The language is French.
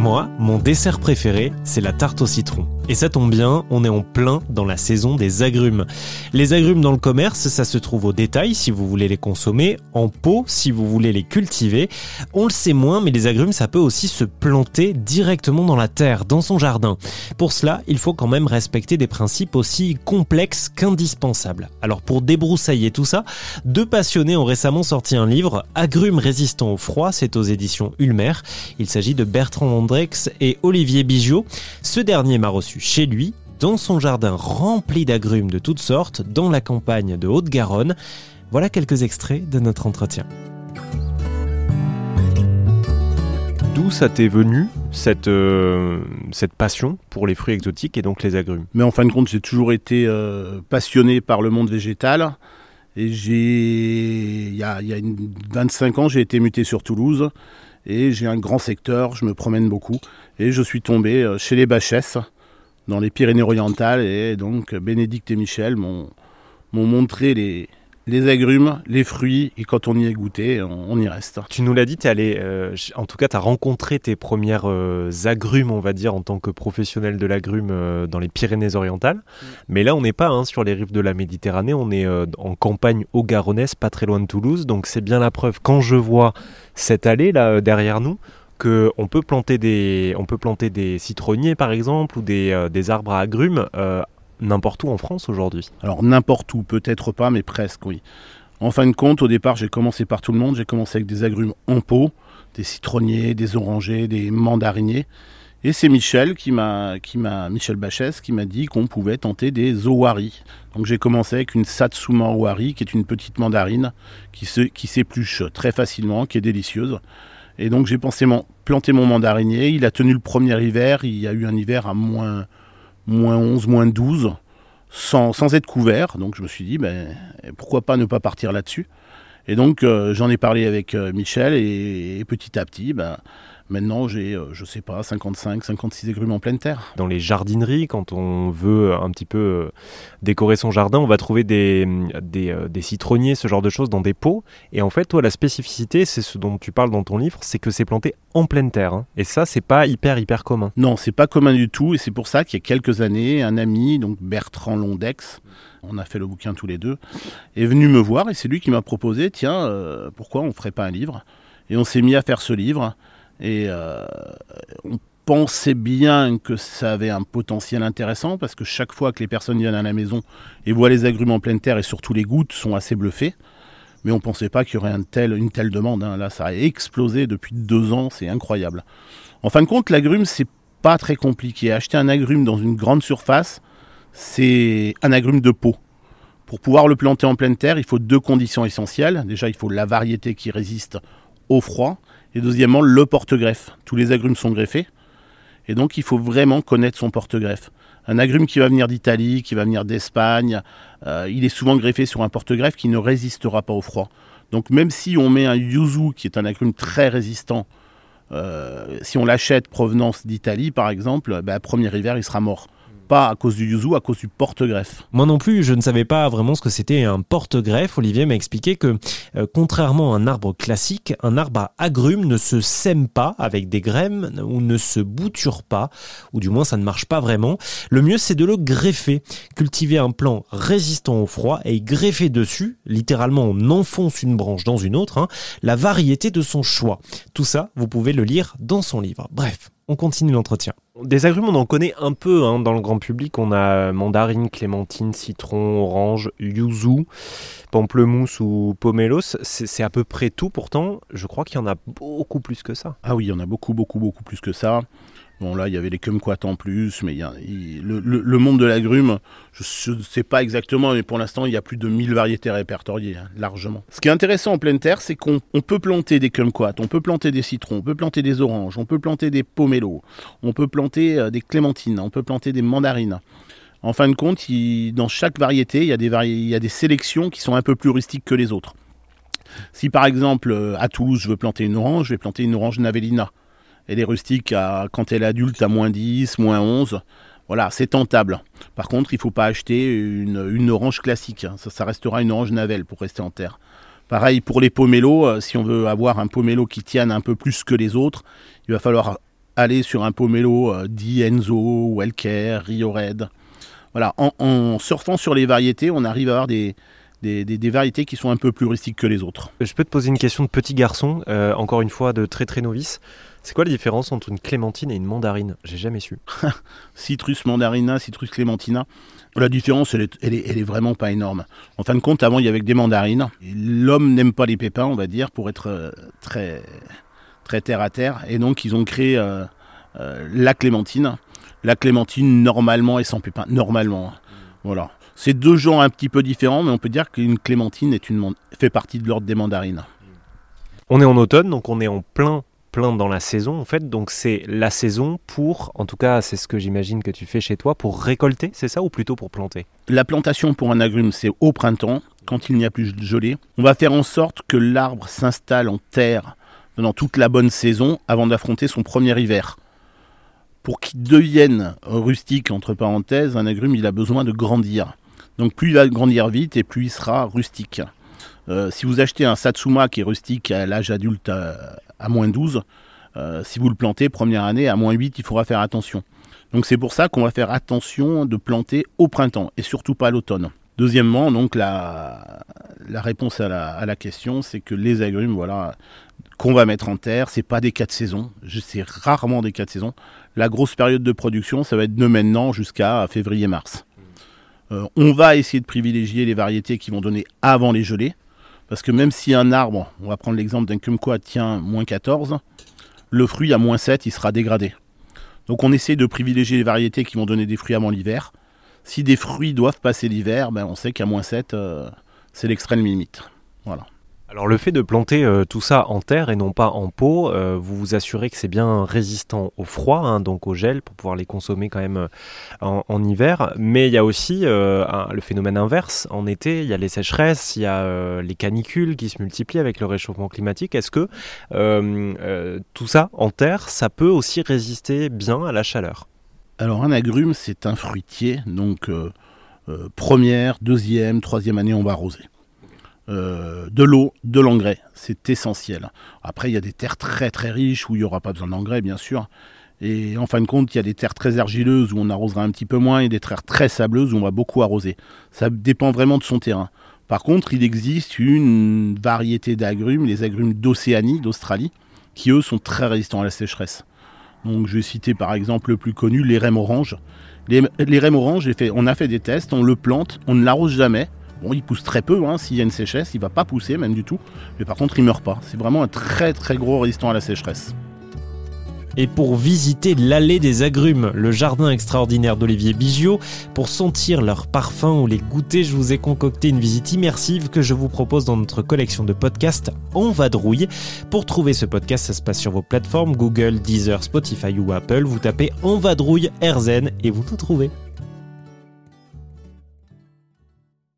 Moi, mon dessert préféré, c'est la tarte au citron. Et ça tombe bien, on est en plein dans la saison des agrumes. Les agrumes dans le commerce, ça se trouve au détail si vous voulez les consommer, en pot si vous voulez les cultiver. On le sait moins, mais les agrumes, ça peut aussi se planter directement dans la terre, dans son jardin. Pour cela, il faut quand même respecter des principes aussi complexes qu'indispensables. Alors pour débroussailler tout ça, deux passionnés ont récemment sorti un livre, Agrumes résistants au froid, c'est aux éditions Ulmer. Il s'agit de Bertrand et Olivier Bigiot. Ce dernier m'a reçu chez lui, dans son jardin rempli d'agrumes de toutes sortes, dans la campagne de Haute-Garonne. Voilà quelques extraits de notre entretien. D'où ça t'est venu, cette, euh, cette passion pour les fruits exotiques et donc les agrumes? Mais en fin de compte, j'ai toujours été euh, passionné par le monde végétal. Et j'ai, il y a, y a une 25 ans, j'ai été muté sur Toulouse et j'ai un grand secteur, je me promène beaucoup et je suis tombé euh, chez les Bachesses dans les Pyrénées-Orientales et donc Bénédicte et Michel m'ont montré les, les agrumes, les fruits, et quand on y est goûté, on, y reste. Tu nous l'as dit, es allé, euh, en tout cas, tu as rencontré tes premières euh, agrumes, on va dire, en tant que professionnel de l'agrume euh, dans les Pyrénées-Orientales. Mm. Mais là, on n'est pas hein, sur les rives de la Méditerranée, on est en campagne au Garonnès, pas très loin de Toulouse. Donc c'est bien la preuve, quand je vois cette allée là derrière nous, qu'on peut on peut planter des citronniers par exemple ou des, des arbres à agrumes n'importe où en France aujourd'hui Alors n'importe où, peut-être pas, mais presque, oui. En fin de compte, au départ, j'ai commencé par tout le monde. J'ai commencé avec des agrumes en pot, des citronniers, des orangers, des mandariniers. Et c'est Michel qui m'a, qui m'a, Michel Bachès qui m'a dit qu'on pouvait tenter des owari. Donc j'ai commencé avec une Satsuma owari, qui est une petite mandarine qui, se, qui s'épluche très facilement, qui est délicieuse. Et donc j'ai pensé planter mon mandarinier. Il a tenu le premier hiver. Il y a eu un hiver à moins moins 11, moins 12, sans, sans, être couvert. Donc je me suis dit, ben, pourquoi pas ne pas partir là-dessus? Et donc euh, j'en ai parlé avec euh, Michel et, petit à petit, ben, Maintenant, j'ai, euh, je sais pas, 55, 56 agrumes en pleine terre. Dans les jardineries, quand on veut un petit peu euh, décorer son jardin, on va trouver des, euh, des, citronniers, ce genre de choses, dans des pots. Et en fait, toi, la spécificité, c'est ce dont tu parles dans ton livre, c'est que c'est planté en pleine terre. Hein. Et ça, c'est pas hyper, hyper commun. Non, c'est pas commun du tout. Et c'est pour ça qu'il y a quelques années, un ami, donc Bertrand Londex, on a fait le bouquin tous les deux, est venu me voir et c'est lui qui m'a proposé, tiens, pourquoi on ferait pas un livre? Et on s'est mis à faire ce livre. Et euh, on pensait bien que ça avait un potentiel intéressant parce que chaque fois que les personnes viennent à la maison et voient les agrumes en pleine terre et surtout les gouttes sont assez bluffées. Mais on ne pensait pas qu'il y aurait une telle demande. Hein. Là, ça a explosé depuis deux ans, c'est incroyable. En fin de compte, l'agrume, c'est pas très compliqué. Acheter un agrume dans une grande surface, c'est un agrume de peau. Pour pouvoir le planter en pleine terre, il faut deux conditions essentielles. Déjà, il faut la variété qui résiste au froid et deuxièmement, le porte-greffe. Tous les agrumes sont greffés. Et donc, il faut vraiment connaître son porte-greffe. Un agrume qui va venir d'Italie, qui va venir d'Espagne, euh, il est souvent greffé sur un porte-greffe qui ne résistera pas au froid. Donc, même si on met un yuzu, qui est un agrume très résistant, euh, si on l'achète provenance d'Italie, par exemple, bah, premier hiver, il sera mort pas à cause du yuzu, à cause du porte-greffe. Moi non plus, je ne savais pas vraiment ce que c'était un porte-greffe. Olivier m'a expliqué que, euh, contrairement à un arbre classique, un arbre à agrumes ne se sème pas avec des graines ou ne se bouture pas, ou du moins ça ne marche pas vraiment. Le mieux, c'est de le greffer. Cultiver un plant résistant au froid et greffer dessus, littéralement on enfonce une branche dans une autre, hein, la variété de son choix. Tout ça, vous pouvez le lire dans son livre. Bref, on continue l'entretien. Des agrumes, on en connaît un peu hein, dans le grand public. On a mandarine, clémentine, citron, orange, yuzu, pamplemousse ou pomelos. C'est à peu près tout. Pourtant, je crois qu'il y en a beaucoup plus que ça. Ah oui, il y en a beaucoup, beaucoup, beaucoup plus que ça. Bon, là, il y avait les kumquats en plus, mais il le, monde de l'agrume, je ne sais pas exactement, mais pour l'instant, il y a plus de 1000 variétés répertoriées, hein, largement. Ce qui est intéressant en pleine terre, c'est qu'on peut planter des kumquats, on peut planter des citrons, on peut planter des oranges, on peut planter des pomelos, on peut planter euh, des clémentines, on peut planter des mandarines. En fin de compte, dans chaque variété, il y, a des y a des sélections qui sont un peu plus rustiques que les autres. Si par exemple, euh, à Toulouse, je veux planter une orange, je vais planter une orange Navellina elle est rustique à, quand elle est adulte à moins 10, moins 11. Voilà, c'est tentable. Par contre, il ne faut pas acheter une, orange classique. Ça, restera une orange navelle pour rester en terre. Pareil pour les pomelos, euh, si on veut avoir un pomelo qui tienne un peu plus que les autres, il va falloir aller sur un pomelo euh, dit Enzo, Welker, Rio Red. Voilà, en, surfant sur les variétés, on arrive à avoir des, des, variétés qui sont un peu plus rustiques que les autres. Je peux te poser une question de petit garçon, euh, encore une fois de très très novice. C'est quoi la différence entre une clémentine et une mandarine? J'ai jamais su. citrus mandarina, citrus clémentina. La différence, elle est, vraiment pas énorme. En fin de compte, avant, il y avait des mandarines. L'homme n'aime pas les pépins, on va dire, pour être euh, très, très terre à terre. Et donc, ils ont créé euh, euh, la clémentine. La clémentine, normalement, est sans pépins. Normalement. Voilà. C'est deux genres un petit peu différents, mais on peut dire qu'une clémentine est une, fait partie de l'ordre des mandarines. On est en automne, donc on est en plein plein dans la saison en fait. Donc c'est la saison pour, en tout cas c'est ce que j'imagine que tu fais chez toi, pour récolter, c'est ça ou plutôt pour planter? La plantation pour un agrume c'est au printemps, quand il n'y a plus de gelée. On va faire en sorte que l'arbre s'installe en terre pendant toute la bonne saison avant d'affronter son premier hiver. Pour qu'il devienne rustique, entre parenthèses, un agrume il a besoin de grandir. Donc plus il va grandir vite et plus il sera rustique. Euh, si vous achetez un Satsuma qui est rustique à l'âge adulte euh, à, moins 12, euh, si vous le plantez première année à moins 8, il faudra faire attention. Donc c'est pour ça qu'on va faire attention de planter au printemps et surtout pas à l'automne. Deuxièmement, donc la, réponse à la, question, c'est que les agrumes, voilà, qu'on va mettre en terre, c'est pas des quatre saisons, c'est rarement des quatre saisons. La grosse période de production, ça va être de maintenant jusqu'à février-mars. On va essayer de privilégier les variétés qui vont donner avant les gelées. Parce que même si un arbre, on va prendre l'exemple d'un kumquat, tient moins 14, le fruit à moins 7, il sera dégradé. Donc on essaie de privilégier les variétés qui vont donner des fruits avant l'hiver. Si des fruits doivent passer l'hiver, ben on sait qu'à moins 7, euh, c'est l'extrême limite. Voilà. Alors le fait de planter euh, tout ça en terre et non pas en pot, euh, vous vous assurez que c'est bien résistant au froid, hein, donc au gel, pour pouvoir les consommer quand même euh, en, hiver. Mais il y a aussi le phénomène inverse. En été, il y a les sécheresses, il y a les canicules qui se multiplient avec le réchauffement climatique. Est-ce que tout ça en terre, ça peut aussi résister bien à la chaleur? Alors un agrume, c'est un fruitier, donc première, deuxième, troisième année, on va arroser. Euh, de l'eau, de l'engrais. C'est essentiel. Après, il y a des terres très très riches où il n'y aura pas besoin d'engrais, bien sûr. Et en fin de compte, il y a des terres très argileuses où on arrosera un petit peu moins et des terres très sableuses où on va beaucoup arroser. Ça dépend vraiment de son terrain. Par contre, il existe une variété d'agrumes, les agrumes d'Océanie, d'Australie, qui eux sont très résistants à la sécheresse. Donc je vais citer par exemple le plus connu, les rèmes oranges. Les, oranges, on a fait des tests, on le plante, on ne l'arrose jamais, Bon, il pousse très peu, hein, s'il y a une sécheresse, il va pas pousser même du tout. Mais par contre, il meurt pas. C'est vraiment un très très gros résistant à la sécheresse. Et pour visiter l'allée des agrumes, le jardin extraordinaire d'Olivier Bigiot, pour sentir leur parfum ou les goûter, je vous ai concocté une visite immersive que je vous propose dans notre collection de podcasts En Vadrouille. Pour trouver ce podcast, ça se passe sur vos plateformes Google, Deezer, Spotify ou Apple. Vous tapez En Vadrouille RZN et vous tout trouvez.